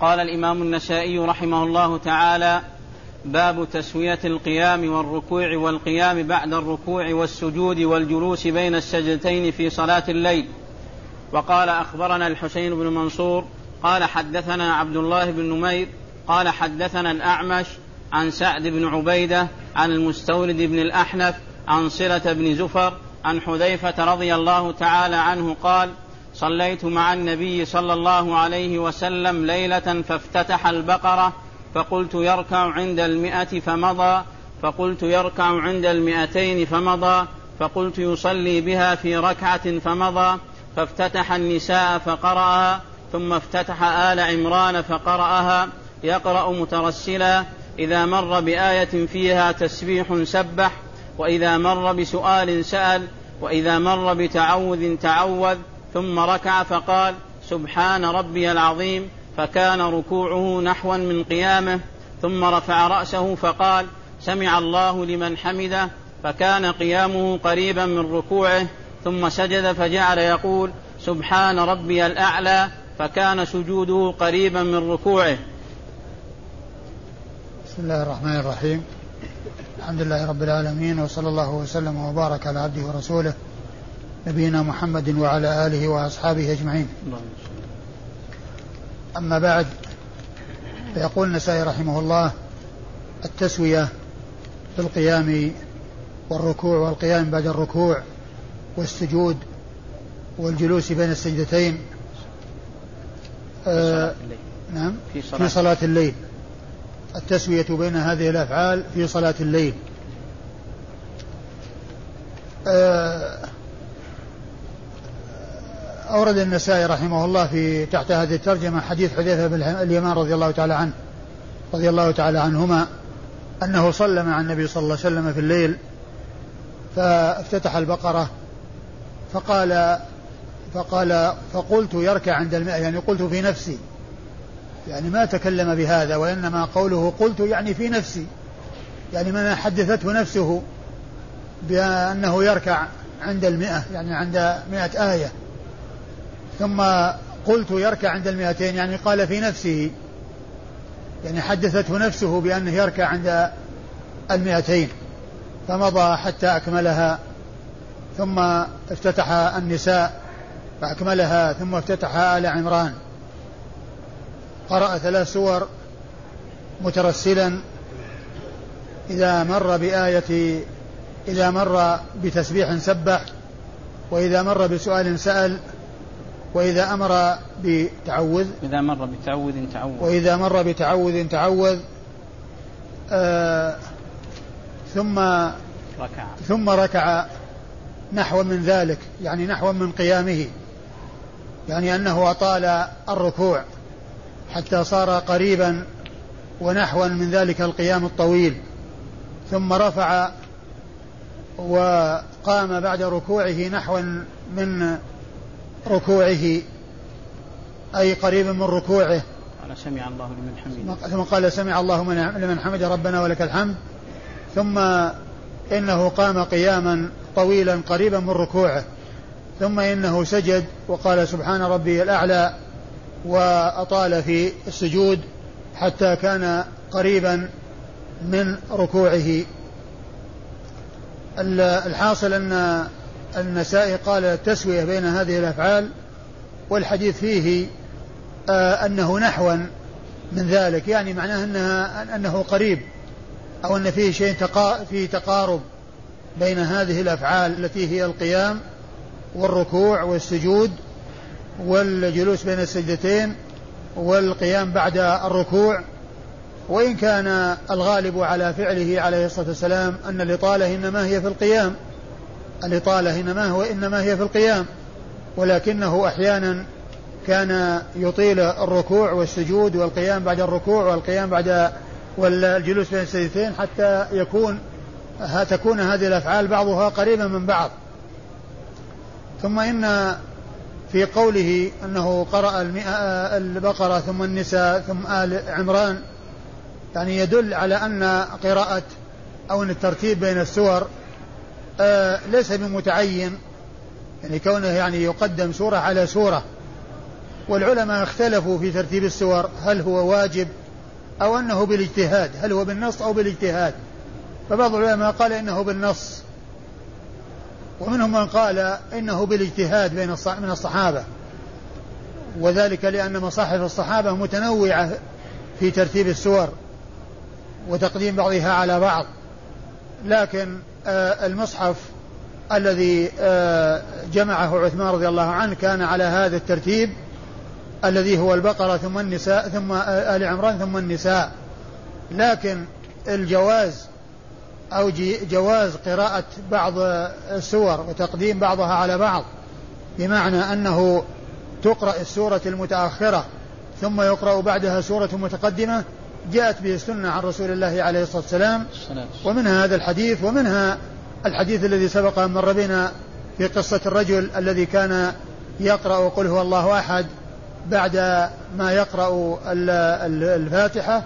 قال الإمام النسائي رحمه الله تعالى باب تسوية القيام والركوع والقيام بعد الركوع والسجود والجلوس بين السجدتين في صلاة الليل. وقال أخبرنا الحسين بن منصور قال حدثنا عبد الله بن نمير قال حدثنا الأعمش عن سعد بن عبيدة عن المستورد بن الأحنف عن صلة بن زفر عن حذيفة رضي الله تعالى عنه قال صليت مع النبي صلى الله عليه وسلم ليلة فافتتح البقرة فقلت يركع عند المئة فمضى فقلت يركع عند المئتين فمضى فقلت يصلي بها في ركعة فمضى فافتتح النساء فقرأها ثم افتتح آل عمران فقرأها يقرأ مترسلا إذا مر بآية فيها تسبيح سبح وإذا مر بسؤال سأل وإذا مر بتعوذ تعوذ ثم ركع فقال سبحان ربي العظيم فكان ركوعه نحوا من قيامه ثم رفع رأسه فقال سمع الله لمن حمده فكان قيامه قريبا من ركوعه ثم سجد فجعل يقول سبحان ربي الأعلى فكان سجوده قريبا من ركوعه. بسم الله الرحمن الرحيم. الحمد لله رب العالمين وصلى الله وسلم وبارك على عبده ورسوله نبينا محمد وعلى آله وأصحابه أجمعين. أما بعد فيقول النسائي رحمه الله التسوية في القيام والركوع والقيام بعد الركوع والسجود والجلوس بين السجدتين آه نعم في صلاة, في صلاة الليل. التسوية بين هذه الأفعال في صلاة الليل. آه أورد النسائي رحمه الله في تحت هذه الترجمة حديث حذيفة بن اليمان رضي الله تعالى عنه رضي الله تعالى عنهما أنه صلى مع النبي صلى الله عليه وسلم في الليل فافتتح البقرة فقال فقال فقلت يركع عند المئة يعني قلت في نفسي يعني ما تكلم بهذا وإنما قوله قلت يعني في نفسي يعني من حدثته نفسه بأنه يركع عند المئة يعني عند مئة آية. ثم قلت يركع عند المئتين يعني قال في نفسه يعني حدثته نفسه بأنه يركع عند المئتين فمضى حتى أكملها ثم افتتح النساء فأكملها ثم افتتح آل عمران. قرأ ثلاث سور مترسلا إذا مر بآية إذا مر بتسبيح سبح وإذا مر بسؤال سأل وإذا أمر بتعوذ إذا مر بتعوذ تعوذ. وإذا مر بتعوذ تعوذ آه ثم ركع. ثم ركع نحو من ذلك يعني نحو من قيامه. يعني أنه أطال الركوع حتى صار قريبا ونحوا من ذلك القيام الطويل. ثم رفع وقام بعد ركوعه نحوا من ركوعه أي قريبا من ركوعه. قال سمع الله لمن حمده. ثم قال سمع الله لمن حمد ربنا ولك الحمد. ثم إنه قام قياما طويلا قريبا من ركوعه. ثم إنه سجد وقال سبحان ربي الأعلى وأطال في السجود حتى كان قريبا من ركوعه. الحاصل أن النسائي قال التسوية بين هذه الأفعال والحديث فيه آه أنه نحوا من ذلك يعني معناه أنها أنه قريب أو أن فيه شيء تقا تقارب بين هذه الأفعال التي هي القيام والركوع والسجود والجلوس بين السجدتين والقيام بعد الركوع. وإن كان الغالب على فعله عليه الصلاة والسلام أن الإطالة إنما هي في القيام. الإطالة إنما هو إنما هي في القيام ولكنه أحيانا كان يطيل الركوع والسجود والقيام بعد الركوع والقيام بعد والجلوس بين السجدتين حتى يكون تكون هذه الأفعال بعضها قريبا من بعض. ثم إن في قوله أنه قرأ البقرة ثم النساء ثم آل عمران يعني يدل على أن قراءة أو أن الترتيب بين السور آه ليس بمتعين. يعني كونه يعني يقدم سورة على سورة. والعلماء اختلفوا في ترتيب السور. هل هو واجب أو أنه بالاجتهاد؟ هل هو بالنص أو بالاجتهاد؟ فبعض العلماء قال إنه بالنص. ومنهم من قال إنه بالاجتهاد بين من الصحابة. وذلك لأن مصاحف الصحابة متنوعة في ترتيب السور. وتقديم بعضها على بعض. لكن المصحف الذي آه، جمعه عثمان رضي الله عنه كان على هذا الترتيب الذي هو البقرة ثم النساء ثم آه، آل عمران ثم النساء. لكن الجواز أو جواز قراءة بعض السور وتقديم بعضها على بعض بمعنى أنه تقرأ السورة المتأخرة ثم يقرأ بعدها سورة متقدمة جاءت به السنة عن رسول الله عليه الصلاة والسلام. ومنها هذا الحديث ومنها الحديث الذي سبق أن مر بنا في قصة الرجل الذي كان يقرأ قل هو الله أحد بعد ما يقرأ الفاتحة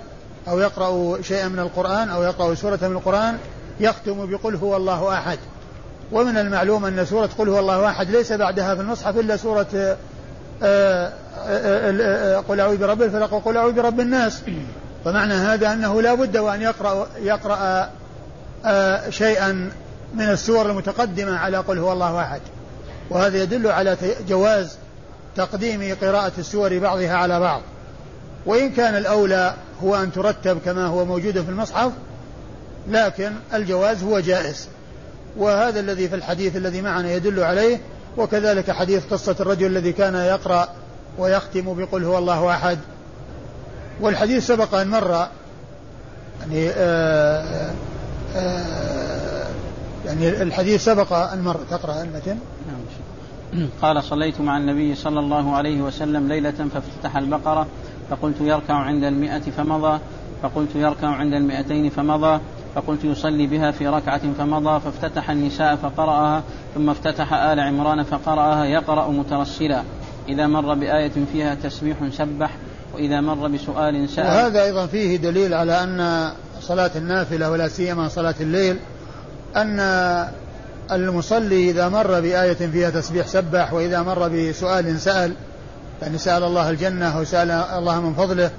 أو يقرأ شيئا من القرآن أو يقرأ سورة من القرآن يختم بقل هو الله أحد. ومن المعلوم أن سورة قل هو الله أحد ليس بعدها في المصحف إلا سورة آه، آه، آه، قل أعوذ برب الفلق وقل أعوذ برب الناس. فمعنى هذا أنه لا بد وأن يقرأ يقرأ شيئا من السور المتقدمة على قل هو الله أحد. وهذا يدل على جواز تقديم قراءة السور بعضها على بعض. وإن كان الأولى هو أن ترتب كما هو موجود في المصحف لكن الجواز هو جائز. وهذا الذي في الحديث الذي معنا يدل عليه وكذلك حديث قصة الرجل الذي كان يقرأ ويختم بقل هو الله أحد. والحديث سبق أن مر يعني آآ آه، آآ آه، يعني الحديث سبق أن مر. تقرأ المتن؟ نعم قال صليت مع النبي صلى الله عليه وسلم ليلة فافتتح البقرة فقلت يركع عند المئة فمضى فقلت يركع عند المئتين فمضى فقلت يصلي بها في ركعة فمضى فافتتح النساء فقرأها ثم افتتح آل عمران فقرأها يقرأ مترسلا. إذا مر بآية فيها تسبيح سبح وإذا مر بسؤال سأل. وهذا أيضا فيه دليل على أن صلاة النافلة ولا سيما صلاة الليل أن المصلي إذا مر بآية فيها تسبيح سبح وإذا مر بسؤال سأل يعني سأل الله الجنة أو سأل الله من فضله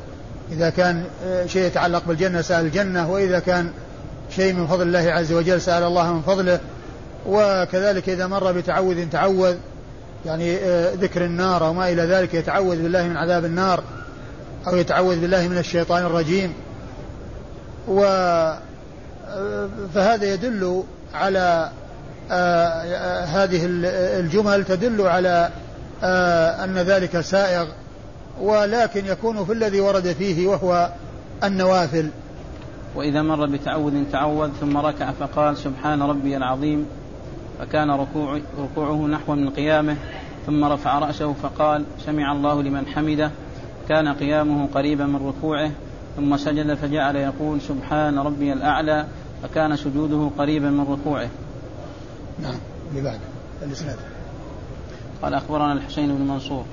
إذا كان شيء يتعلق بالجنة سأل الجنة وإذا كان شيء من فضل الله عز وجل سأل الله من فضله وكذلك إذا مر بتعوذ تعوذ يعني آه، ذكر النار أو ما إلى ذلك يتعوذ بالله من عذاب النار. أو يتعوذ بالله من الشيطان الرجيم. و آه، فهذا يدل على آه، هذه الجمل تدل على أن ذلك سائغ ولكن يكون في الذي ورد فيه وهو النوافل. وإذا مر بتعوذ تعوذ ثم ركع فقال سبحان ربي العظيم فكان ركوع ركوعه نحو من قيامه ثم رفع رأسه فقال سمع الله لمن حمده كان قيامه قريبا من ركوعه ثم سجد فجعل يقول سبحان ربي الأعلى فكان سجوده قريبا من ركوعه. نعم لبعد الإسناد. قال أخبرنا الحسين بن منصور.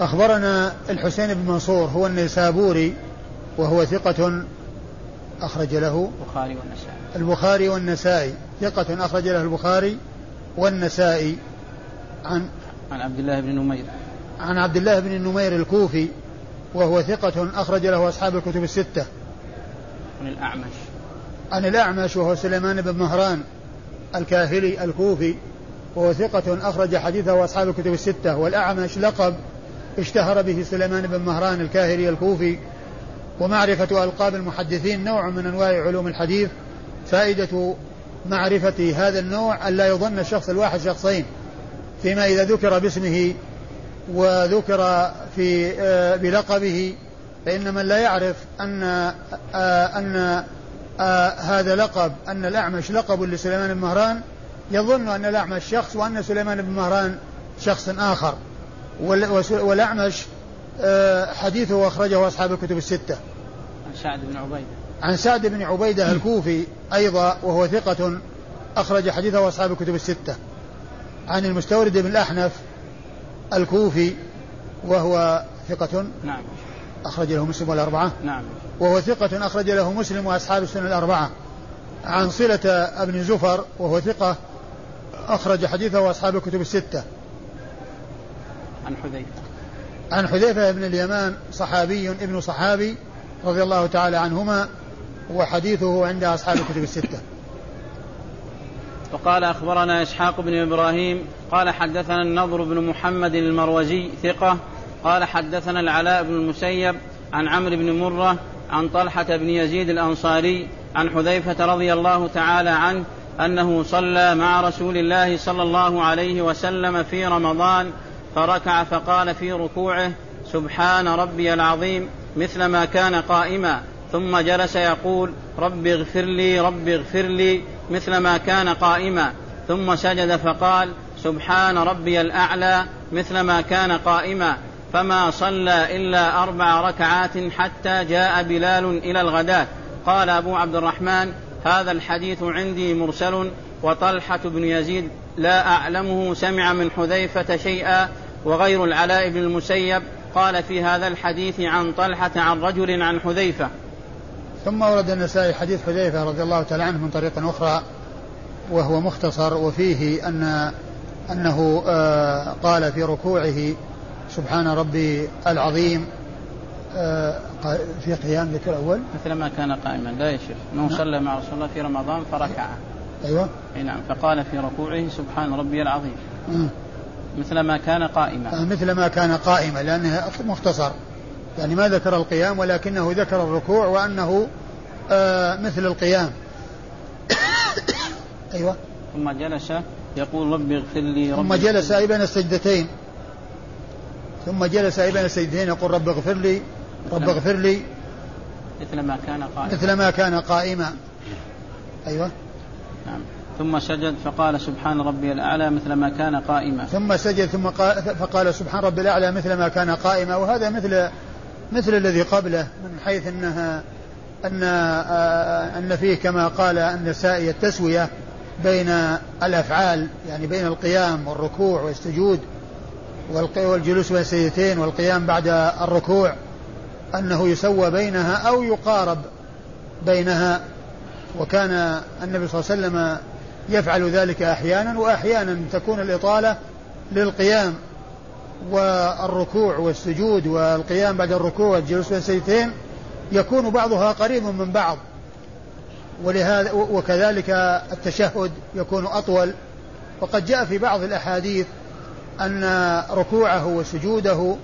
أخبرنا الحسين بن منصور هو النيسابوري وهو ثقة أخرج له البخاري والنسائي. البخاري والنسائي. ثقة أخرج له البخاري والنسائي عن عن عبد الله بن نمير. عن عبد الله بن نمير الكوفي وهو ثقة أخرج له أصحاب الكتب الستة. عن الأعمش. عن الأعمش وهو سليمان بن مهران الكاهلي الكوفي وهو ثقة أخرج حديثه أصحاب الكتب الستة. والأعمش لقب اشتهر به سليمان بن مهران الكاهلي الكوفي. ومعرفة ألقاب المحدثين نوع من أنواع علوم الحديث. فائدة معرفة هذا النوع أن لا يظن الشخص الواحد شخصين. فيما إذا ذكر باسمه وذكر في آه، بلقبه فإن من لا يعرف أن آه، أن آه، هذا لقب أن الأعمش لقب لسليمان بن مهران. يظن أن الأعمش شخص وأن سليمان بن مهران شخص آخر. والأعمش حديثه أخرجه أصحاب الكتب الستة. عن سعد بن عبيدة. عن سعد بن عبيدة الكوفي أيضا وهو ثقة أخرج حديثه أصحاب الكتب الستة. عن المستورد بن الأحنف الكوفي وهو ثقة نعم. أخرج له مسلم والأربعة. نعم. وهو ثقة أخرج له مسلم وأصحاب السنة الأربعة. عن صلة ابن زفر وهو ثقة أخرج حديثه أصحاب الكتب الستة. عن حذيفة. عن حذيفة بن اليمان صحابي ابن صحابي رضي الله تعالى عنهما وحديثه عند أصحاب الكتب الستة. وقال أخبرنا إسحاق بن إبراهيم قال حدثنا النضر بن محمد المروزي ثقة قال حدثنا العلاء بن المسيب عن عمرو بن مرة عن طلحة بن يزيد الأنصاري عن حذيفة رضي الله تعالى عنه أنه صلى مع رسول الله صلى الله عليه وسلم في رمضان فركع فقال في ركوعه سبحان ربي العظيم مثل ما كان قائما ثم جلس يقول رب اغفر لي رب اغفر لي مثل ما كان قائما ثم سجد فقال سبحان ربي الأعلى مثل ما كان قائما. فما صلى إلا أربع ركعات حتى جاء بلال إلى الغداة. قال أبو عبد الرحمن هذا الحديث عندي مرسل وطلحة بن يزيد لا أعلمه سمع من حذيفة شيئا وغير العلاء بن المسيب. قال في هذا الحديث عن طلحة عن رجل عن حذيفة. ثم ورد النسائي حديث حذيفة رضي الله تعالى عنه من طريق أخرى وهو مختصر وفيه أن أنه آه، قال في ركوعه سبحان ربي العظيم. آه، في قيام ذكر الأول. مثل ما كان قائما. لا يا شيخ أنه نعم. صلى مع رسول الله في رمضان فركع. أيوة. أي نعم فقال في ركوعه سبحان ربي العظيم. م. مثل ما كان قائما. آه، مثل ما كان قائما لأنه مختصر. يعني ما ذكر القيام ولكنه ذكر الركوع وأنه آه مثل القيام. أيوة. ثم جلس يقول رب اغفر لي رب ثم جلس أي بين السجدتين. ثم جلس أي بين السجدتين يقول رب اغفر لي رب اغفر لي. مثل ما كان قائما. مثل ما كان قائما. أيوة. نعم. ثم سجد فقال سبحان ربي الأعلى مثل ما كان قائما. ثم سجد ثم قال فقال سبحان ربي الأعلى مثل ما كان قائما. وهذا مثل مثل الذي قبله من حيث إنها أن آه، أن فيه كما قال النسائي التسوية بين الأفعال يعني بين القيام والركوع والسجود والجلوس بين السيدتين والقيام بعد الركوع أنه يسوى بينها أو يقارب بينها. وكان النبي صلى الله عليه وسلم يفعل ذلك أحيانا واحيانا تكون الإطالة للقيام. والركوع والسجود والقيام بعد الركوع والجلوس بين السجدتين يكون بعضها قريب من بعض. ولهذا وكذلك التشهد يكون أطول. وقد جاء في بعض الأحاديث أن ركوعه وسجوده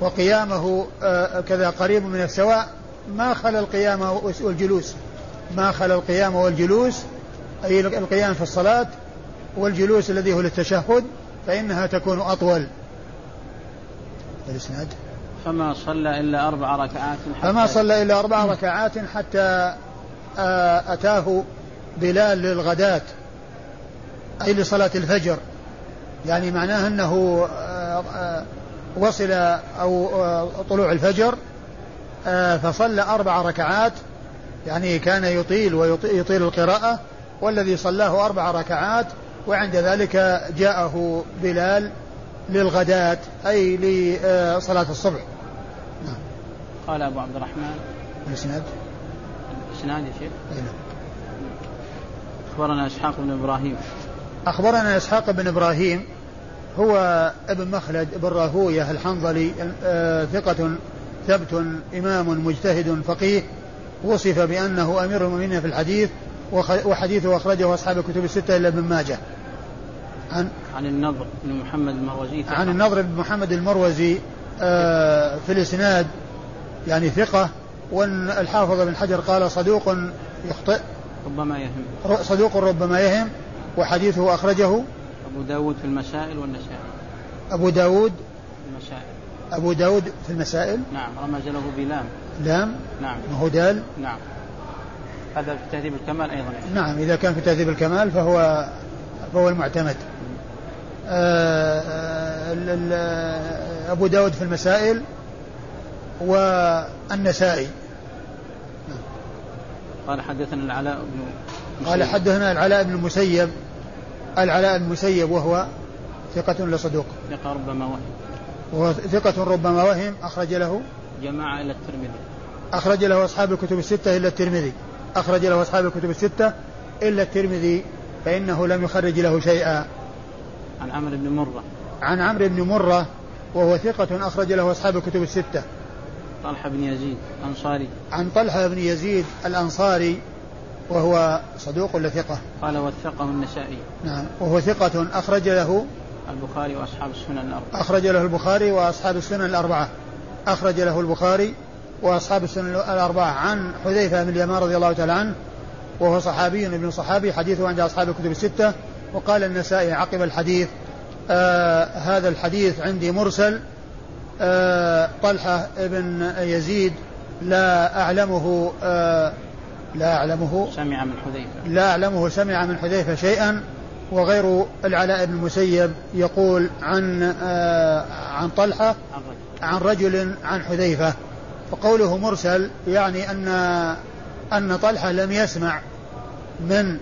وقيامه آه، كذا قريب من السواء. ما خلا القيام والجلوس. ما خلا القيام والجلوس أي القيام في الصلاة والجلوس الذي هو للتشهد فإنها تكون أطول. الإسناد فما صلى إلا أربع ركعات حتى فما صلى إلا أربع ركعات حتى آه، أتاه بلال للغداة أي لصلاة الفجر. يعني معناه أنه آه، آه، وصل أو طلوع الفجر فصلى أربع ركعات. يعني كان يطيل ويطيل القراءة والذي صلاه أربع ركعات وعند ذلك جاءه بلال للغداة أي لصلاة الصبح. نعم. قال أبو عبد الرحمن. الإسناد؟ الإسناد يا شيخ. نعم. أخبرنا إسحاق بن إبراهيم. أخبرنا إسحاق بن إبراهيم هو ابن مخلد بن راهوية الحنظلي آه ثقة ثبت إمام مجتهد فقيه وصف بأنه أمير المؤمنين في الحديث وحديثه أخرجه أصحاب الكتب الستة إلا ابن ماجه. عن عن النضر بن محمد المروزي عن النضر بن محمد المروزي آه في الإسناد يعني ثقة والحافظ بن حجر قال صدوق يخطئ. ربما يهم. صدوق ربما يهم وحديثه أخرجه. أبو داود في المسائل والنسائي أبو داود. في المسائل. أبو داود في المسائل. نعم رمز له بلام. لام. نعم. ما هو دال. نعم. هذا في تهذيب الكمال أيضا. نعم إذا كان في تهذيب الكمال فهو فهو المعتمد. آه، آه، أبو داود في المسائل والنسائي. قال حدثنا العلاء بن قال حدثنا العلاء بن المسيب. العلاء بن المسيب وهو ثقة لصدوق. ثقة ربما وهم. وهو ثقة ربما وهم أخرج له. جماعة إلى الترمذي. أخرج له أصحاب الكتب الستة إلا الترمذي. أخرج له أصحاب الكتب الستة إلا الترمذي. فإنه لم يخرج له شيئا. عن عمرو بن مرة. عن عمرو بن مرة وهو ثقة أخرج له أصحاب الكتب الستة. طلحة بن يزيد الأنصاري عن طلحة بن يزيد الأنصاري وهو صدوق ولا ثقة؟ قال وثقه النسائي نعم وهو ثقة أخرج له البخاري وأصحاب السنن الأربعة. أخرج له البخاري وأصحاب السنن الأربعة. أخرج له البخاري وأصحاب السنن الأربعة. عن حذيفة بن اليمان رضي الله تعالى عنه وهو صحابي ابن صحابي حديثه عند أصحاب الكتب الستة. وقال النسائي عقب الحديث آه هذا الحديث عندي مرسل. آه طلحة بن يزيد لا أعلمه آه لا أعلمه. سمع من حذيفة. لا أعلمه سمع من حذيفة شيئا. وغير العلاء بن المسيب يقول عن آه عن طلحة عن رجل عن حذيفة. فقوله مرسل يعني أن أن طلحة لم يسمع من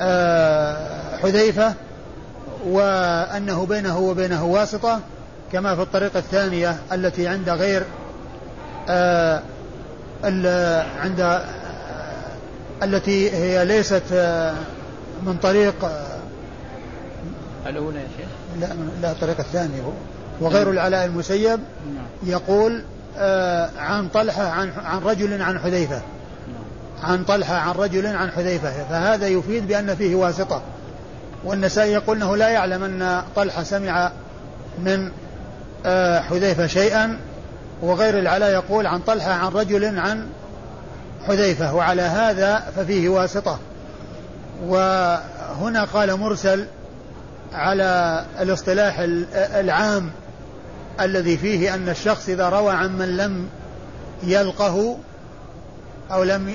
آه حذيفة وأنه بينه وبينه واسطة كما في الطريقة الثانية التي عند غير آه عند آه التي هي ليست من طريق الأولى يا شيخ؟ لا لا الطريقة الثانية وغير العلاء المسيب يقول آه عن طلحة عن عن رجل عن حذيفة. عن طلحة عن رجل عن حذيفة. فهذا يفيد بأن فيه واسطة. والنسائي يقول أنه لا يعلم أن طلحة سمع من آه حذيفة شيئا وغير العلاء يقول عن طلحة عن رجل عن حذيفة. وعلى هذا ففيه واسطة. وهنا قال مرسل على الاصطلاح العام الذي فيه أن الشخص إذا روى عن من لم يلقه أو لم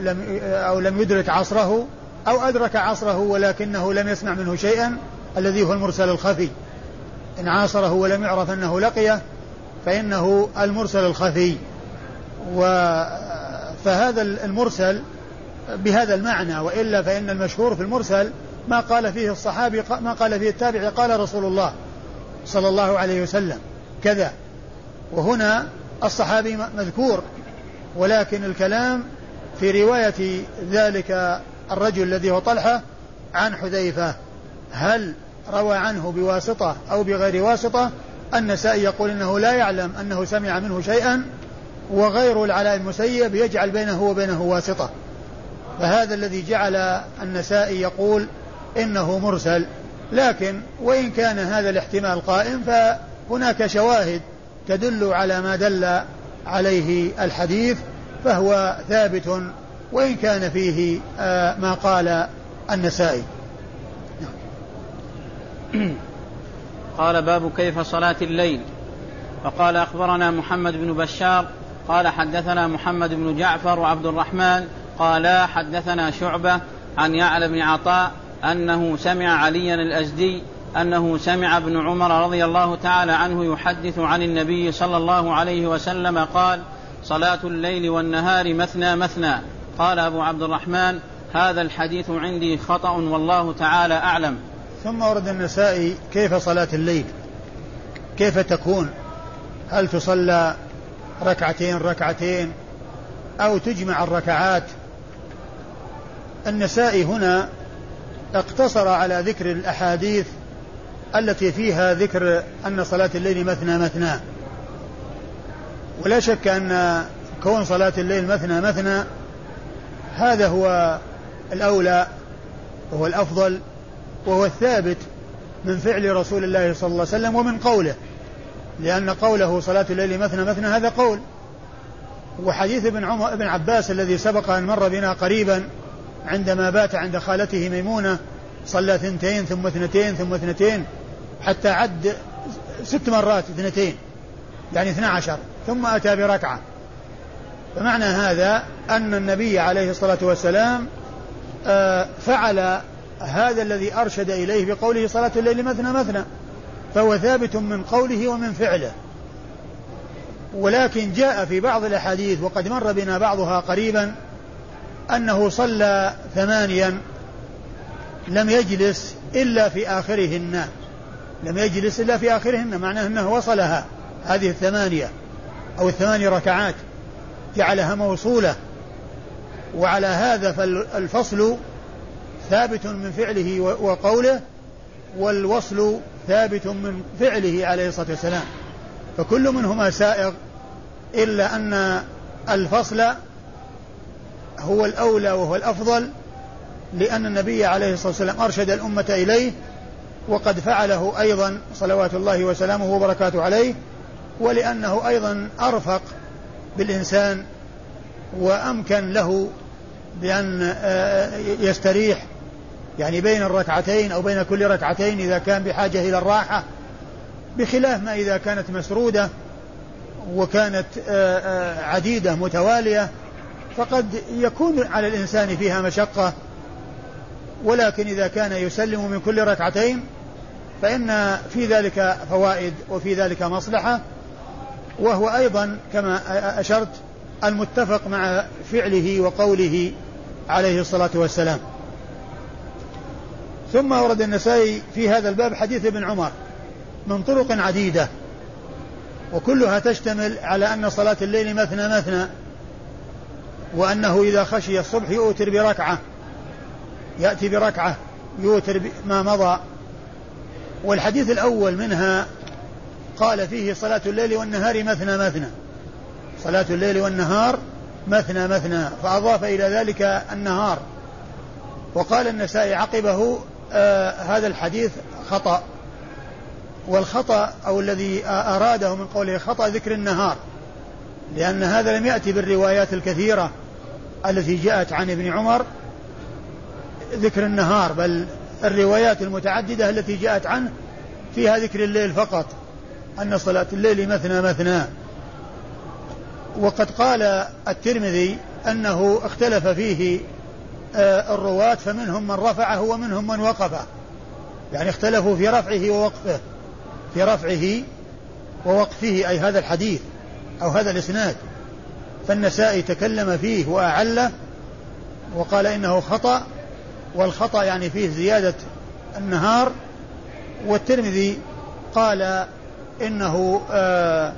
لم أو لم يدرك عصره أو أدرك عصره ولكنه لم يسمع منه شيئا الذي هو المرسل الخفي. إن عاصره ولم يعرف أنه لقيه فإنه المرسل الخفي. و فهذا المرسل بهذا المعنى وإلا فإن المشهور في المرسل ما قال فيه الصحابي ما قال فيه التابعي قال رسول الله صلى الله عليه وسلم كذا. وهنا الصحابي مذكور ولكن الكلام في رواية ذلك الرجل الذي هو طلحة عن حذيفة. هل روى عنه بواسطة أو بغير واسطة؟ النسائي يقول إنه لا يعلم أنه سمع منه شيئا وغير العلاء المسيب يجعل بينه وبينه واسطة. فهذا الذي جعل النسائي يقول إنه مرسل. لكن وإن كان هذا الاحتمال قائم فهناك شواهد تدل على ما دل عليه الحديث فهو ثابت وإن كان فيه ما قال النسائي. قال باب كيف صلاة الليل. فقال أخبرنا محمد بن بشار قال حدثنا محمد بن جعفر وعبد الرحمن قالا حدثنا شعبة عن يعلى بن عطاء أنه سمع عليا الأزدي أنه سمع ابن عمر رضي الله تعالى عنه يحدث عن النبي صلى الله عليه وسلم قال صلاة الليل والنهار مثنى مثنى قال أبو عبد الرحمن هذا الحديث عندي خطأ والله تعالى أعلم ثم ورد النسائي كيف صلاة الليل؟ كيف تكون؟ هل تصلى ركعتين ركعتين أو تجمع الركعات؟ النسائي هنا اقتصر على ذكر الأحاديث التي فيها ذكر أن صلاة الليل مثنى مثنى. ولا شك أن كون صلاة الليل مثنى مثنى هذا هو الأولى وهو الأفضل وهو الثابت من فعل رسول الله صلى الله عليه وسلم ومن قوله. لأن قوله صلاة الليل مثنى مثنى هذا قول. وحديث ابن عمر ابن عباس الذي سبق أن مر بنا قريبا عندما بات عند خالته ميمونة صلى ثنتين ثم اثنتين ثم اثنتين حتى عد ست مرات اثنتين يعني اثنا عشر ثم أتى بركعة. فمعنى هذا أن النبي عليه الصلاة والسلام فعل هذا الذي أرشد إليه بقوله صلاة الليل مثنى مثنى فهو ثابت من قوله ومن فعله. ولكن جاء في بعض الأحاديث وقد مر بنا بعضها قريبا أنه صلى ثمانيا لم يجلس إلا في آخرهن لم يجلس إلا في آخرهن معناه أنه وصلها هذه الثمانية أو الثماني ركعات جعلها موصولة. وعلى هذا فالفصل ثابت من فعله وقوله والوصل ثابت من فعله عليه الصلاة والسلام. فكل منهما سائغ إلا أن الفصل هو الأولى وهو الأفضل لأن النبي عليه الصلاة والسلام أرشد الأمة إليه وقد فعله أيضا صلوات الله وسلامه وبركاته عليه ولأنه أيضا أرفق بالإنسان وأمكن له بأن آه، يستريح يعني بين الركعتين أو بين كل ركعتين إذا كان بحاجة إلى الراحة بخلاف ما إذا كانت مسرودة وكانت آه، آه، عديدة متوالية فقد يكون على الإنسان فيها مشقة ولكن إذا كان يسلم من كل ركعتين فإن في ذلك فوائد وفي ذلك مصلحة وهو أيضا كما أشرت المتفق مع فعله وقوله عليه الصلاة والسلام. ثم ورد النسائي في هذا الباب حديث ابن عمر من طرق عديدة وكلها تشتمل على أن صلاة الليل مثنى مثنى وأنه إذا خشي الصبح يؤتر بركعة. يأتي بركعة يؤتر ما مضى. والحديث الأول منها قال فيه صلاة الليل والنهار مثنى مثنى. صلاة الليل والنهار مثنى مثنى فأضاف إلى ذلك النهار. وقال النسائي عقبه آه هذا الحديث خطأ. والخطأ أو الذي أراده من قوله خطأ ذكر النهار. لأن هذا لم يأتي بالروايات الكثيرة التي جاءت عن ابن عمر ذكر النهار بل الروايات المتعددة التي جاءت عنه فيها ذكر الليل فقط أن صلاة الليل مثنى مثنى. وقد قال الترمذي أنه اختلف فيه آه، الرواة فمنهم من رفعه ومنهم من وقفه. يعني اختلفوا في رفعه ووقفه في رفعه ووقفه أي هذا الحديث أو هذا الإسناد. فالنسائي تكلم فيه وأعله وقال إنه خطأ والخطأ يعني فيه زيادة النهار. والترمذي قال إنه آآ آه،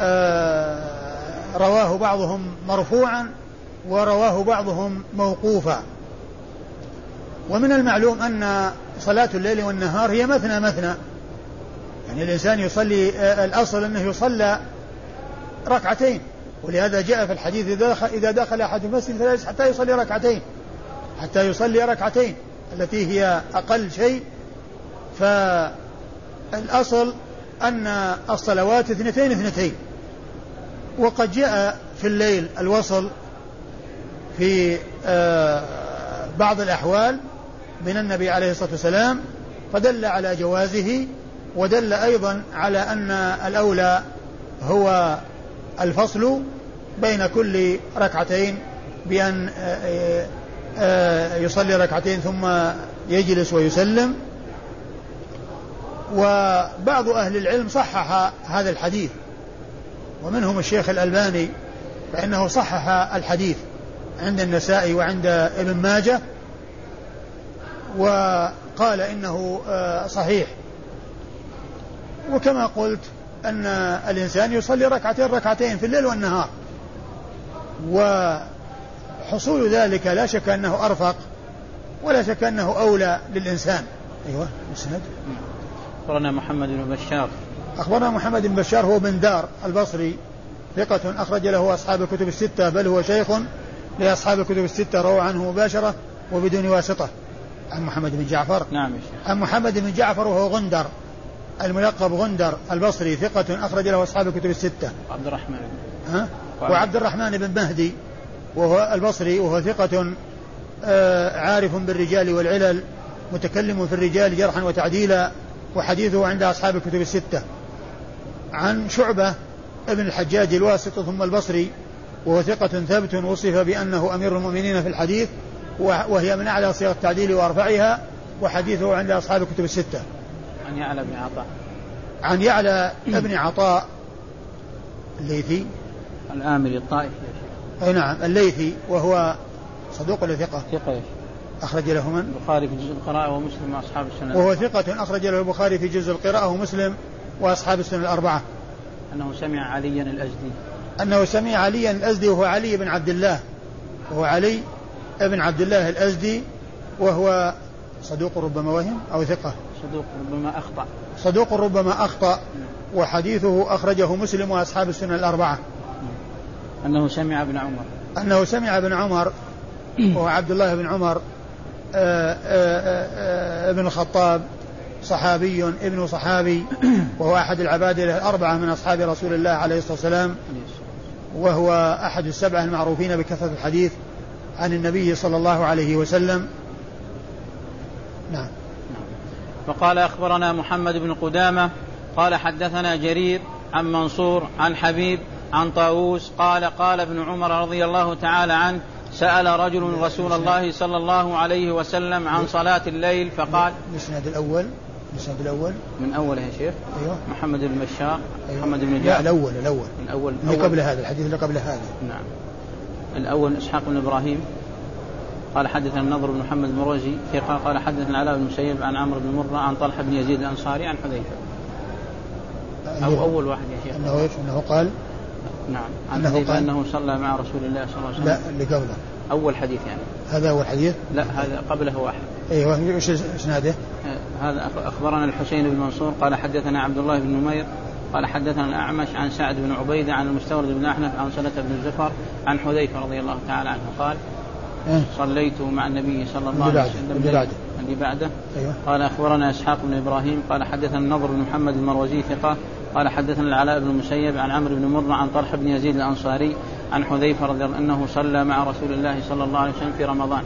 آآ آه، رواه بعضهم مرفوعا ورواه بعضهم موقوفا. ومن المعلوم أن صلاة الليل والنهار هي مثنى مثنى. يعني الإنسان يصلي آه، الأصل أنه يصلى ركعتين. ولهذا جاء في الحديث إذا دخل, أحد المسجد فلا حتى يصلي ركعتين. حتى يصلي ركعتين التي هي أقل شيء. فالأصل أن الصلوات اثنتين اثنتين. وقد جاء في الليل الوصل في آه، بعض الأحوال من النبي عليه الصلاة والسلام فدل على جوازه ودل أيضا على أن الأولى هو الفصل بين كل ركعتين بأن آه، آه، يصلي ركعتين ثم يجلس ويسلم. وبعض أهل العلم صحح هذا الحديث. ومنهم الشيخ الألباني فإنه صحح الحديث عند النسائي وعند ابن ماجه. وقال إنه آه، صحيح. وكما قلت أن الإنسان يصلي ركعتين ركعتين في الليل والنهار. وحصول ذلك لا شك أنه أرفق ولا شك أنه أولى للإنسان. أيوة مسند أخبرنا محمد بن بشار. أخبرنا محمد بن بشار هو بن دار البصري ثقة أخرج له أصحاب الكتب الستة بل هو شيخ لأصحاب الكتب الستة روى عنه مباشرة وبدون واسطة. عن محمد بن جعفر. نعم. عن محمد بن جعفر وهو غندر الملقب غندر البصري ثقة أخرج له أصحاب الكتب الستة. عبد الرحمن. ها؟ وعبد الرحمن بن مهدي. وهو البصري وهو ثقة آه، عارف بالرجال والعلل متكلم في الرجال جرحا وتعديلا وحديثه عند أصحاب الكتب الستة. عن شعبة ابن الحجاج الواسط ثم البصري وهو ثقة ثبت وصف بأنه أمير المؤمنين في الحديث وهي من أعلى صيغ التعديل وأرفعها وحديثه عند أصحاب الكتب الستة. عن يعلى بن عطاء. عن يعلى بن عطاء. الليثي الآمري الطائفي. أي نعم الليثي وهو صدوق ولا ثقة؟ ثقة أخرج له من؟ البخاري في جزء القراءة ومسلم وأصحاب السنة. وهو ثقة أخرج له البخاري في جزء القراءة ومسلم وأصحاب السنة الأربعة. أنه سمع عليا الأزدي. أنه سمع عليا الأزدي وهو علي بن عبد الله. وهو علي بن عبد الله الأزدي وهو صدوق ربما وهم أو ثقة. صدوق ربما أخطأ. صدوق ربما أخطأ. وحديثه أخرجه مسلم وأصحاب السنة الأربعة. أنه سمع ابن عمر. أنه سمع ابن عمر وهو عبد الله بن عمر آآ آآ ابن الخطاب صحابي ابن صحابي وهو أحد العبادلة الأربعة من أصحاب رسول الله عليه الصلاة والسلام وهو أحد السبعة المعروفين بكثرة الحديث عن النبي صلى الله عليه وسلم. نعم. وقال أخبرنا محمد بن قدامة قال حدثنا جرير عن منصور عن حبيب عن طاووس قال قال ابن عمر رضي الله تعالى عنه سأل رجل رسول الله صلى الله عليه وسلم عن صلاة الليل فقال الإسناد الأول؟ الإسناد الأول؟ من أول يا شيخ؟ أيوه. محمد بن بشار أيوه. محمد بن جعفر لا الأول الأول. الأول اللي قبل هذا الحديث اللي قبل هذا. نعم. الأول إسحاق بن إبراهيم. قال حدثنا النضر بن محمد المروزي ثقة. قال حدثنا العلاء بن المسيب عن عمرو بن مرة عن طلحة بن يزيد الأنصاري عن حذيفة. أو أول واحد يا شيخ. أنه إيش؟ أنه قال نعم. عن حذيفة أنه صلى مع رسول الله صلى الله عليه وسلم. لا اللي قبله. أول حديث يعني. هذا أول حديث؟ لا هذا قبله واحد. أيوه. إيش إسناده؟ هذا أخبرنا الحسين بن منصور قال حدثنا عبد الله بن نمير قال حدثنا الأعمش عن سعد بن عبيدة عن المستورد بن أحنف عن سلة بن الزفر عن حذيفة رضي الله تعالى عنه قال إيه؟ صليت مع النبي صلى الله عليه وسلم. اللي بعده. اللي بعده. أيوه. قال أخبرنا إسحاق بن إبراهيم قال حدثنا النضر بن محمد المروزي ثقة قال حدثنا العلاء بن المسيب عن عمرو بن مرة عن طلحه بن يزيد الأنصاري عن حذيفة رضي الله عنه أنه صلى مع رسول الله صلى الله عليه وسلم في رمضان.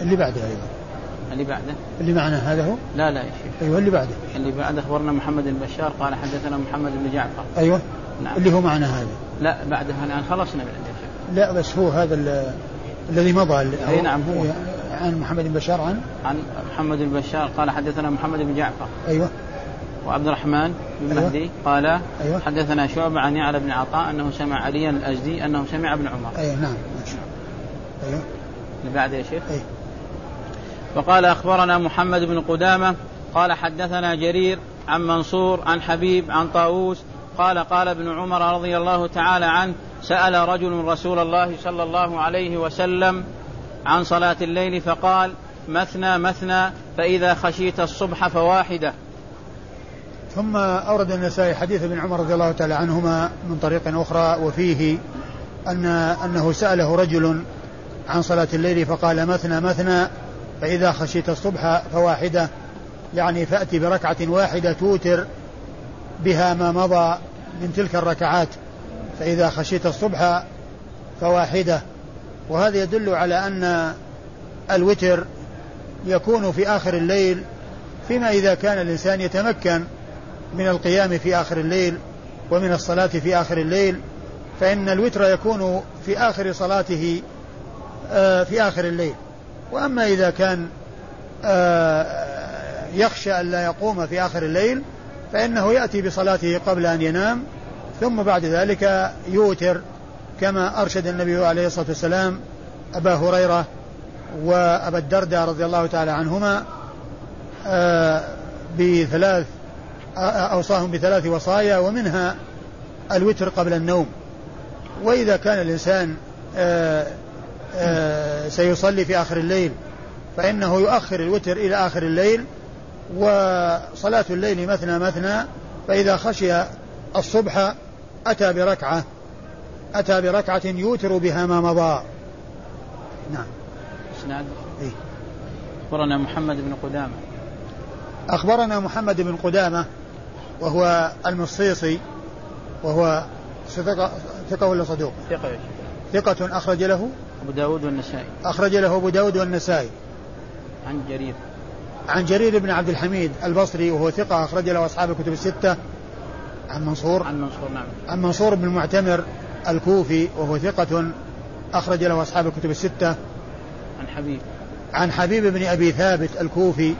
اللي بعده أيضا. اللي بعده؟ اللي معنا هذا هو؟ لا لا يا شيخ. أيوه اللي بعده. اللي بعده أخبرنا محمد بن بشار قال حدثنا محمد بن جعفر. أيوه. نعم. اللي هو معنا هذا. لا بعدها الان خلصنا من عنده لا بس هو هذا ال- الذي مضى. أي نعم هو. عن محمد بن بشار عن؟ عن محمد بن بشار قال حدثنا محمد بن جعفر. أيوه. وعبد الرحمن بن أيوة. مهدي قال أيوة. حدثنا شعبة عن يعلى بن عطاء أنه سمع عليا الازدي أنه سمع ابن عمر. أيوه نعم أيوه. اللي بعده يا شيخ؟ اي وقال أخبرنا محمد بن قدامة قال حدثنا جرير عن منصور عن حبيب عن طاووس قال قال ابن عمر رضي الله تعالى عنه سأل رجل رسول الله صلى الله عليه وسلم عن صلاة الليل فقال مثنى مثنى فإذا خشيت الصبح فواحدة. ثم أورد النسائي حديث ابن عمر رضي الله تعالى عنهما من طريق أخرى وفيه أن أنه سأله رجل عن صلاة الليل فقال مثنى مثنى فإذا خشيت الصبح فواحدة يعني فأتي بركعة واحدة توتر بها ما مضى من تلك الركعات فإذا خشيت الصبح فواحدة. وهذا يدل على أن الوتر يكون في آخر الليل فيما إذا كان الإنسان يتمكن من القيام في آخر الليل ومن الصلاة في آخر الليل فإن الوتر يكون في آخر صلاته آه، في آخر الليل. وأما إذا كان آه، يخشى أن لا يقوم في آخر الليل فإنه يأتي بصلاته قبل أن ينام ثم بعد ذلك يوتر كما أرشد النبي عليه الصلاة والسلام أبا هريرة وأبا الدرداء رضي الله تعالى عنهما آه، بثلاث أوصاهم بثلاث وصايا ومنها الوتر قبل النوم. وإذا كان الإنسان آه، آه، سيصلي في آخر الليل فإنه يؤخر الوتر إلى آخر الليل وصلاة الليل مثنى مثنى فإذا خشي الصبح أتى بركعة أتى بركعة يوتر بها ما مضى. نعم. إسناد؟ إيه؟ أخبرنا محمد بن قدامة. أخبرنا محمد بن قدامة وهو المصيصي وهو ثقة ثقة ولا صدوق؟ ثقة ثقة أخرج له؟ أبو داود والنسائي. أخرج له أبو داود والنسائي. عن جرير. عن جرير بن عبد الحميد البصري وهو ثقة أخرج له أصحاب الكتب الستة. عن منصور. عن منصور نعم. عن منصور بن المعتمر الكوفي وهو ثقة أخرج له أصحاب الكتب الستة. عن حبيب. عن حبيب بن أبي ثابت الكوفي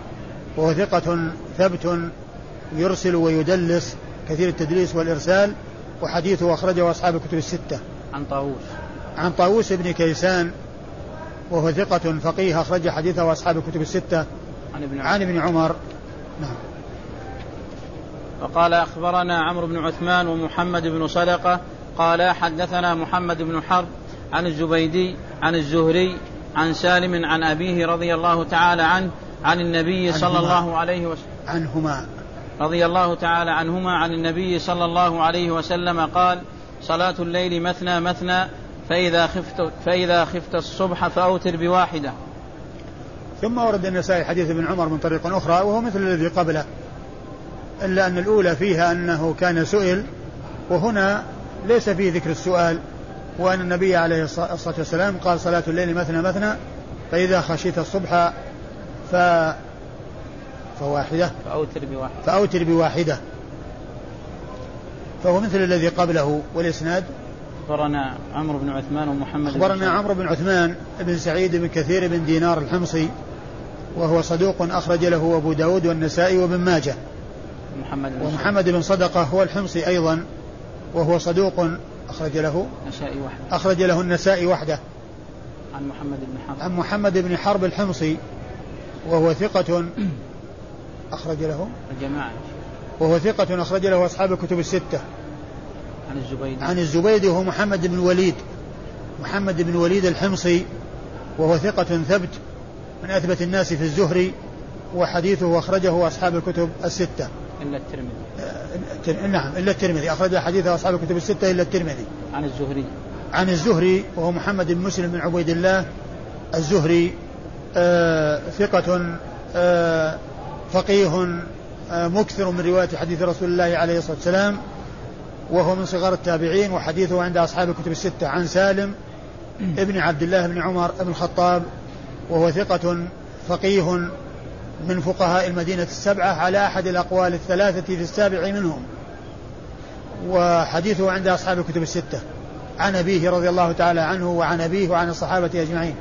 وهو ثقة ثبت يرسل ويدلس كثير التدليس والإرسال وحديثه أخرجه أصحاب الكتب الستة. عن طاووس. عن طاووس بن كيسان وهو ثقة فقيه أخرج حديثه أصحاب الكتب الستة. عن ابن عمر عن ابن عمر. نعم. وقال أخبرنا عمرو بن عثمان ومحمد بن صدقة قال حدثنا محمد بن حرب عن الزبيدي عن الزهري عن سالم عن أبيه رضي الله تعالى عنه عن النبي صلى. الله عليه وسلم. عنهما. رضي الله تعالى عنهما عن النبي صلى الله عليه وسلم قال صلاة الليل مثنى مثنى فإذا خفت فإذا خفت الصبح فأوتر بواحدة. ثم ورد النسائي حديث ابن عمر من طريق أخرى وهو مثل الذي قبله إلا أن الأولى فيها أنه كان سئل وهنا ليس فيه ذكر السؤال وأن النبي عليه الصلاة والسلام قال صلاة الليل مثنى مثنى فإذا خشيت الصبح ف فواحدة. فأوتر بواحدة. فأوتر بواحدة. فهو مثل الذي قبله والإسناد. أخبرنا عمرو بن عثمان ومحمد أخبرنا عمرو بن عثمان بن سعيد بن كثير بن دينار الحمصي وهو صدوق أخرج له أبو داود والنسائي وابن ماجه. محمد بن ومحمد بن صدقة هو الحمصي أيضا وهو صدوق أخرج له. النسائي وحده. أخرج له النسائي وحده. عن محمد بن حرب. عن محمد بن حرب الحمصي وهو ثقة أخرج له؟ الجماعة. وهو ثقة أخرج له أصحاب الكتب الستة. عن الزبيدي عن الزبيدي وهو محمد بن وليد محمد بن وليد الحمصي. وهو ثقة ثبت من أثبت الناس في الزهري. وحديثه أخرجه أصحاب الكتب الستة. إلا الترمذي. آه، نعم إلا الترمذي. أخرج حديثه أصحاب الكتب الستة إلا الترمذي. عن الزهري. عن الزهري وهو محمد بن مسلم بن عبيد الله الزهري. آه ثقة آه فقيه آه مكثر من رواية حديث رسول الله عليه الصلاة والسلام وهو من صغار التابعين وحديثه عند أصحاب الكتب الستة عن سالم ابن عبد الله بن عمر بن الخطاب وهو ثقة فقيه من فقهاء المدينة السبعة على أحد الأقوال الثلاثة في السابع منهم. وحديثه عند أصحاب الكتب الستة عن أبيه رضي الله تعالى عنه وعن أبيه وعن الصحابة أجمعين.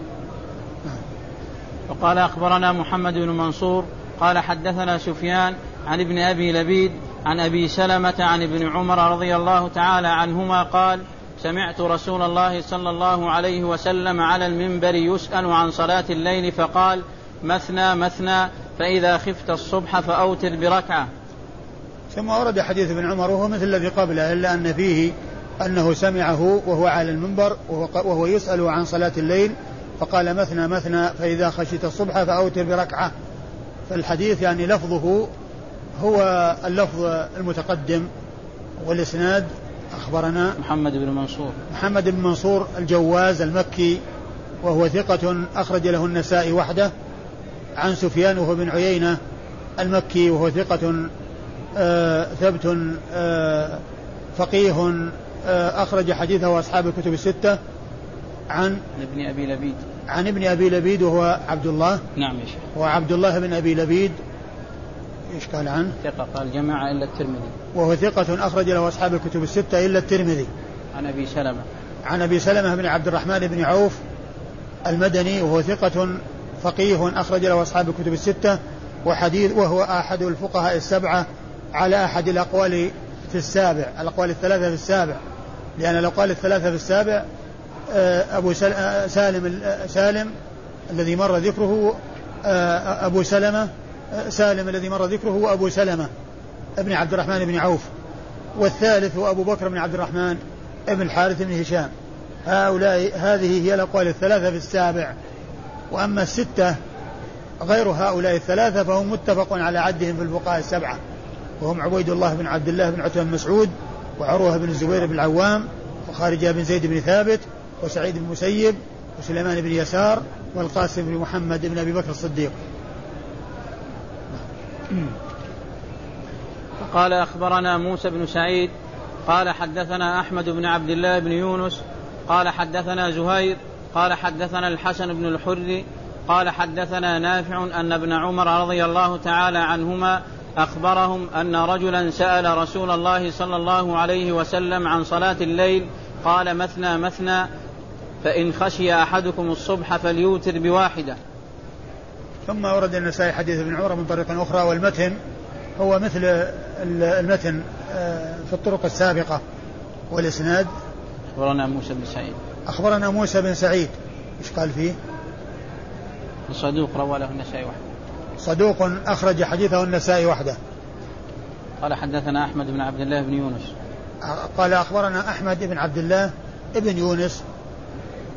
وقال أخبرنا محمد بن منصور قال حدثنا سفيان عن ابن أبي لبيد عن أبي سلمة عن ابن عمر رضي الله تعالى عنهما قال سمعت رسول الله صلى الله عليه وسلم على المنبر يسأل عن صلاة الليل فقال مثنى مثنى فإذا خفت الصبح فأوتر بركعة. ثم ورد حديث ابن عمر وهو مثل الذي قبله إلا أن فيه أنه سمعه وهو على المنبر وهو يسأل عن صلاة الليل فقال مثنى مثنى فإذا خشيت الصبح فأوتر بركعة. فالحديث يعني لفظه هو اللفظ المتقدم والإسناد أخبرنا محمد بن منصور. محمد بن منصور الجواز المكي وهو ثقة أخرج له النسائي وحده عن سفيان وهو بن عيينة المكي وهو ثقة آه ثبت آه فقيه آه أخرج حديثه أصحاب الكتب الستة عن ابن أبي لبيد. عن ابن أبي لبيد وهو عبد الله. نعم يا شيخ. وعبد الله بن أبي لبيد. إيش قال عنه؟ ثقة قال جماعة إلا الترمذي. وهو ثقة أخرج له أصحاب الكتب الستة إلا الترمذي. عن أبي سلمة. عن أبي سلمة بن عبد الرحمن بن عوف المدني وهو ثقة فقيه أخرج له أصحاب الكتب الستة وحديث وهو أحد الفقهاء السبعة على أحد الأقوال في السابع الأقوال الثلاثة في السابع. لأن الأقوال الثلاثة في السابع أبو آه، سالم آه، سالم الذي مر ذكره أبو سلمة سالم الذي مر ذكره هو أبو سلمة ابن عبد الرحمن بن عوف والثالث هو أبو بكر بن عبد الرحمن ابن الحارث بن هشام. هؤلاء هذه هي الأقوال الثلاثة في السابع. وأما الستة غير هؤلاء الثلاثة فهم متفق على عدهم في الفقهاء السبعة. وهم عبيد الله بن عبد الله بن عتبة بن مسعود وعروة بن الزبير بن العوام وخارجة بن زيد بن ثابت وسعيد بن المسيب وسليمان بن يسار والقاسم بن محمد بن أبي بكر الصديق. قال أخبرنا موسى بن سعيد قال حدثنا أحمد بن عبد الله بن يونس قال حدثنا زهير قال حدثنا الحسن بن الحر قال حدثنا نافع أن ابن عمر رضي الله تعالى عنهما أخبرهم أن رجلا سأل رسول الله صلى الله عليه وسلم عن صلاة الليل قال مثنى مثنى فإن خشي أحدكم الصبح فليوتر بواحدة. ثم ورد النسائي حديث ابن عمر من طريق أخرى والمتن هو مثل المتن آه، في الطرق السابقة والإسناد. أخبرنا موسى بن سعيد. أخبرنا موسى بن سعيد. إيش قال فيه؟ صدوق روى له النسائي وحده. صدوق أخرج حديثه النسائي وحده. قال حدثنا أحمد بن عبد الله بن يونس. قال أخبرنا أحمد بن عبد الله بن يونس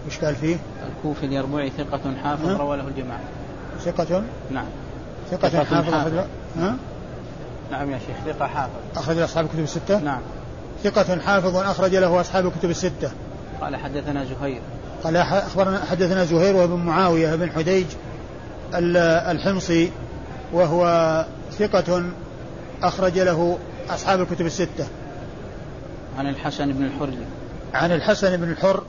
إيش قال فيه؟ الكوفي اليربوعي ثقة حافظ روى له الجماعة. ثقة؟ نعم. ثقة حافظ ها؟ نعم يا شيخ ثقة حافظ. أخرج له أصحاب الكتب الستة؟ نعم. ثقة حافظ أخرج له أصحاب الكتب الستة. قال حدثنا زهير. قال أخبرنا حدثنا زهير وابن معاوية بن حديج الحمصي وهو ثقة أخرج له أصحاب الكتب الستة. عن الحسن بن الحر عن الحسن بن الحر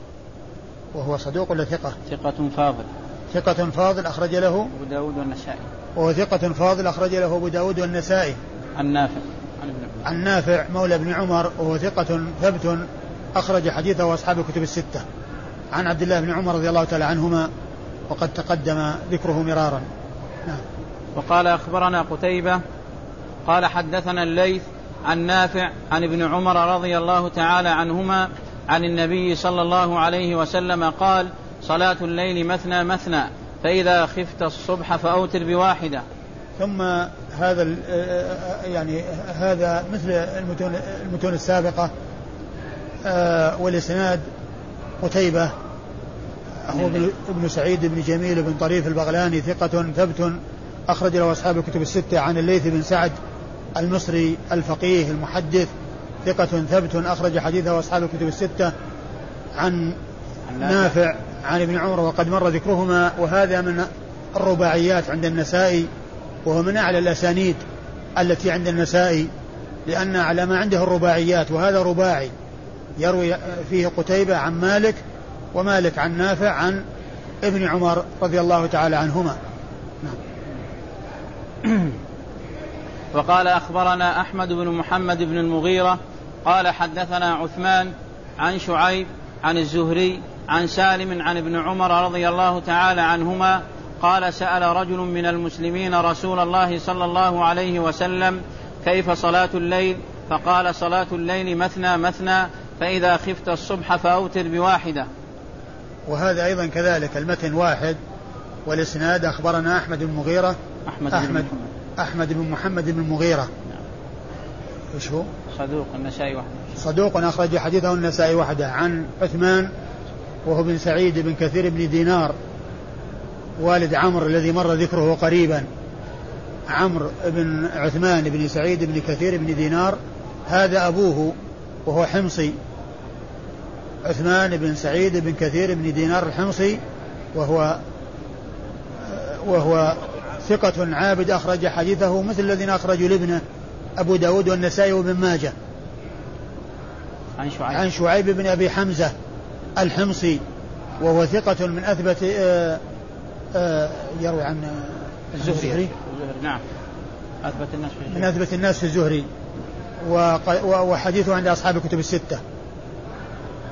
وهو صدوق ولا ثقة؟ ثقة فاضل. ثقة فاضل أخرج له؟ أبو داود والنسائي. وهو ثقة فاضل أخرج له أبو داود والنسائي. عن نافع عن, عن نافع مولى بن عمر وهو ثقة ثبت أخرج حديثه أصحاب الكتب الستة. عن عبد الله بن عمر رضي الله تعالى عنهما وقد تقدم ذكره مرارا. نعم. وقال أخبرنا قتيبة قال حدثنا الليث عن نافع عن ابن عمر رضي الله تعالى عنهما عن النبي صلى الله عليه وسلم قال صلاة الليل مثنى مثنى فإذا خفت الصبح فأوتر بواحدة. ثم هذا يعني هذا مثل المتون المتون السابقة آه، والإسناد قتيبة. هو ابن سعيد بن جميل بن طريف البغلاني ثقة ثبت أخرج له أصحاب الكتب الستة عن الليث بن سعد المصري الفقيه المحدث ثقة ثبت أخرج حديثه أصحاب الكتب الستة عن نافع عن ابن عمر وقد مر ذكرهما وهذا من الرباعيات عند النسائي وهو من أعلى الأسانيد التي عند النسائي لأن على ما عنده الرباعيات وهذا رباعي يروي فيه قتيبة عن مالك ومالك عن نافع عن ابن عمر رضي الله تعالى عنهما نعم. وقال أخبرنا أحمد بن محمد بن المغيرة قال حدثنا عثمان عن شعيب عن الزهري عن سالم عن ابن عمر رضي الله تعالى عنهما قال سأل رجل من المسلمين رسول الله صلى الله عليه وسلم كيف صلاة الليل؟ فقال صلاة الليل مثنى مثنى فإذا خفت الصبح فأوتر بواحدة. وهذا أيضا كذلك المتن واحد والإسناد أخبرنا أحمد بن مغيرة. أحمد, أحمد بن أحمد بن محمد بن المغيرة نعم. إيش هو؟ صدوق النسائي وحده. صدوق أخرج حديثه النسائي وحده عن عثمان وهو بن سعيد بن كثير بن دينار والد عمرو الذي مر ذكره قريبا. عمرو بن عثمان بن سعيد بن كثير بن دينار هذا أبوه وهو حمصي. عثمان بن سعيد بن كثير بن دينار الحمصي وهو وهو ثقة عابد أخرج حديثه مثل الذين أخرجوا لابنه. أبو داود والنسائي وابن ماجه. عن شعيب. عن شعيب بن أبي حمزة الحمصي وهو ثقة من أثبت آآ آآ يروي عن الزهري. الزهري. نعم. أثبت الناس في الزهري من أثبت الناس في الزهري. وحديثه عند أصحاب الكتب الستة.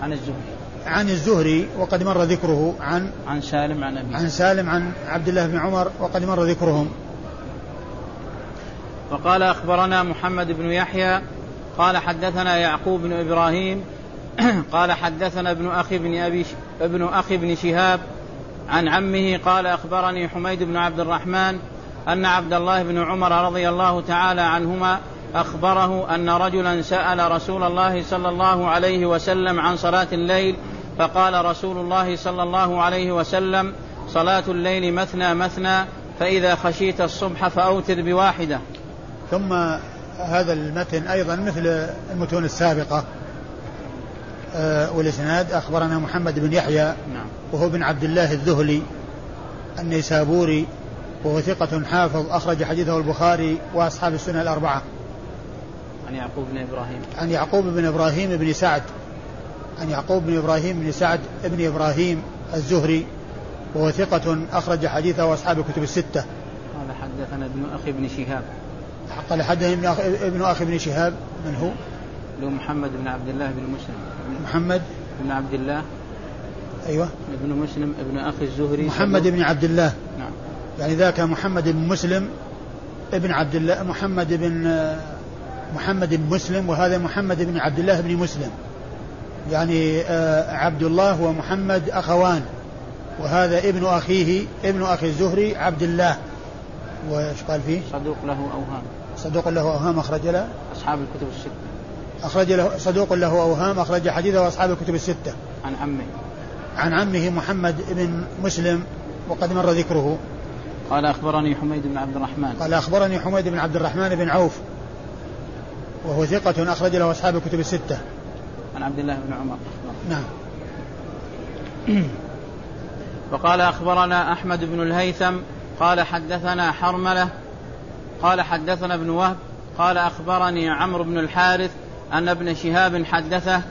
عن الزهري. عن الزهري وقد مر ذكره عن عن سالم عن أبي عن سالم عن عبد الله بن عمر وقد مر ذكرهم. وقال أخبرنا محمد بن يحيى قال حدثنا يعقوب بن إبراهيم قال حدثنا ابن أخي بن أبي ابن أخي بن شهاب عن عمه قال أخبرني حميد بن عبد الرحمن أن عبد الله بن عمر رضي الله تعالى عنهما أخبره أن رجلا سأل رسول الله صلى الله عليه وسلم عن صلاة الليل فقال رسول الله صلى الله عليه وسلم صلاة الليل مثنى مثنى فإذا خشيت الصبح فأوتر بواحدة ثم هذا المتن أيضا مثل المتون السابقة آه والإسناد أخبرنا محمد بن يحيى نعم. وهو بن عبد الله الذهلي النيسابوري وهو ثقة حافظ أخرج حديثه البخاري وأصحاب السنة الأربعة. عن يعقوب بن إبراهيم. عن يعقوب بن إبراهيم بن سعد عن يعقوب بن إبراهيم بن سعد بن إبراهيم الزهري وهو ثقة أخرج حديثه أصحاب الكتب الستة. قال حدثنا ابن أخي بن شهاب. قال ابن أخي, ابن أخي بن شهاب. من هو؟ له محمد بن عبد الله بن مسلم. محمد. بن عبد الله. أيوه. ابن مسلم ابن أخي الزهري. محمد بن عبد الله. نعم. يعني ذاك محمد بن مسلم ابن عبد الله محمد بن محمد بن مسلم وهذا محمد بن عبد الله بن مسلم. يعني آه، عبد الله ومحمد أخوان وهذا ابن أخيه ابن أخي الزهري عبد الله. وإيش قال فيه؟ صدوق له أوهام. صدوق له أوهام أخرج له؟ أصحاب الكتب الستة. أخرج له صدوق له أوهام أخرج حديثه أصحاب الكتب الستة. عن عمه. عن عمه محمد بن مسلم وقد مر ذكره. قال أخبرني حميد بن عبد الرحمن. قال أخبرني حميد بن عبد الرحمن بن عوف وهو ثقة أخرج له أصحاب الكتب الستة. عن عبد الله بن عمر. نعم. وقال أخبرنا أحمد بن الهيثم قال حدثنا حرملة قال حدثنا ابن وهب قال أخبرني عمرو بن الحارث أن ابن شهاب حدثه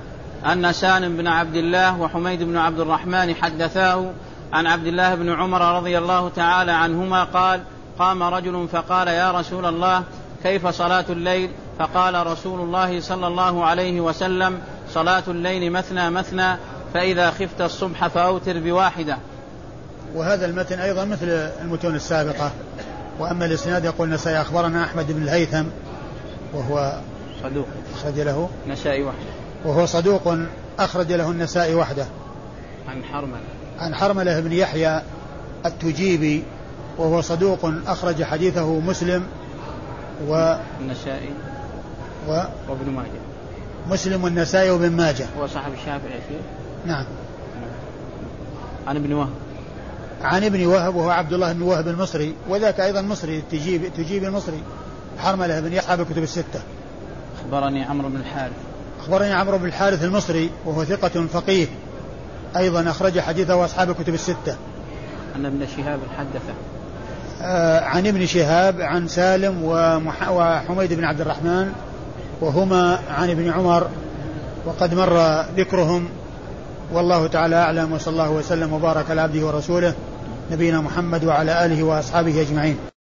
أن سالم بن عبد الله وحميد بن عبد الرحمن حدثاه عن عبد الله بن عمر رضي الله تعالى عنهما قال قام رجل فقال يا رسول الله كيف صلاة الليل؟ فقال رسول الله صلى الله عليه وسلم صلاة الليل مثنى مثنى فإذا خفت الصبح فأوتر بواحدة. وهذا المتن أيضا مثل المتون السابقة. وأما الإسناد يقول النسائي أخبرنا أحمد بن الهيثم وهو صدوق. أخرج له. نسائي وحده. وهو صدوق أخرج له النسائي وحده. عن حرملة. عن حرملة بن يحيى التجيبي وهو صدوق أخرج حديثه مسلم و النسائي. و وابن ماجه. مسلم والنسائي وابن ماجه. هو صاحب الشافعي نعم. عن ابن وهب. عن ابن وهب وهو عبد الله بن وهب المصري وذاك أيضا مصري تجيب تجيب المصري حرملة بن يحيى الكتب الستة. أخبرني عمرو بن الحارث. أخبرني عمرو بن الحارث المصري وهو ثقة فقيه أيضا أخرج حديثه أصحاب الكتب الستة. أن ابن شهاب حدثه. آه عن ابن شهاب عن سالم ومح وحميد بن عبد الرحمن وهما عن ابن عمر وقد مر ذكرهم. والله تعالى أعلم وصلى الله وسلم وبارك على عبده ورسوله. نبينا محمد وعلى آله وأصحابه أجمعين.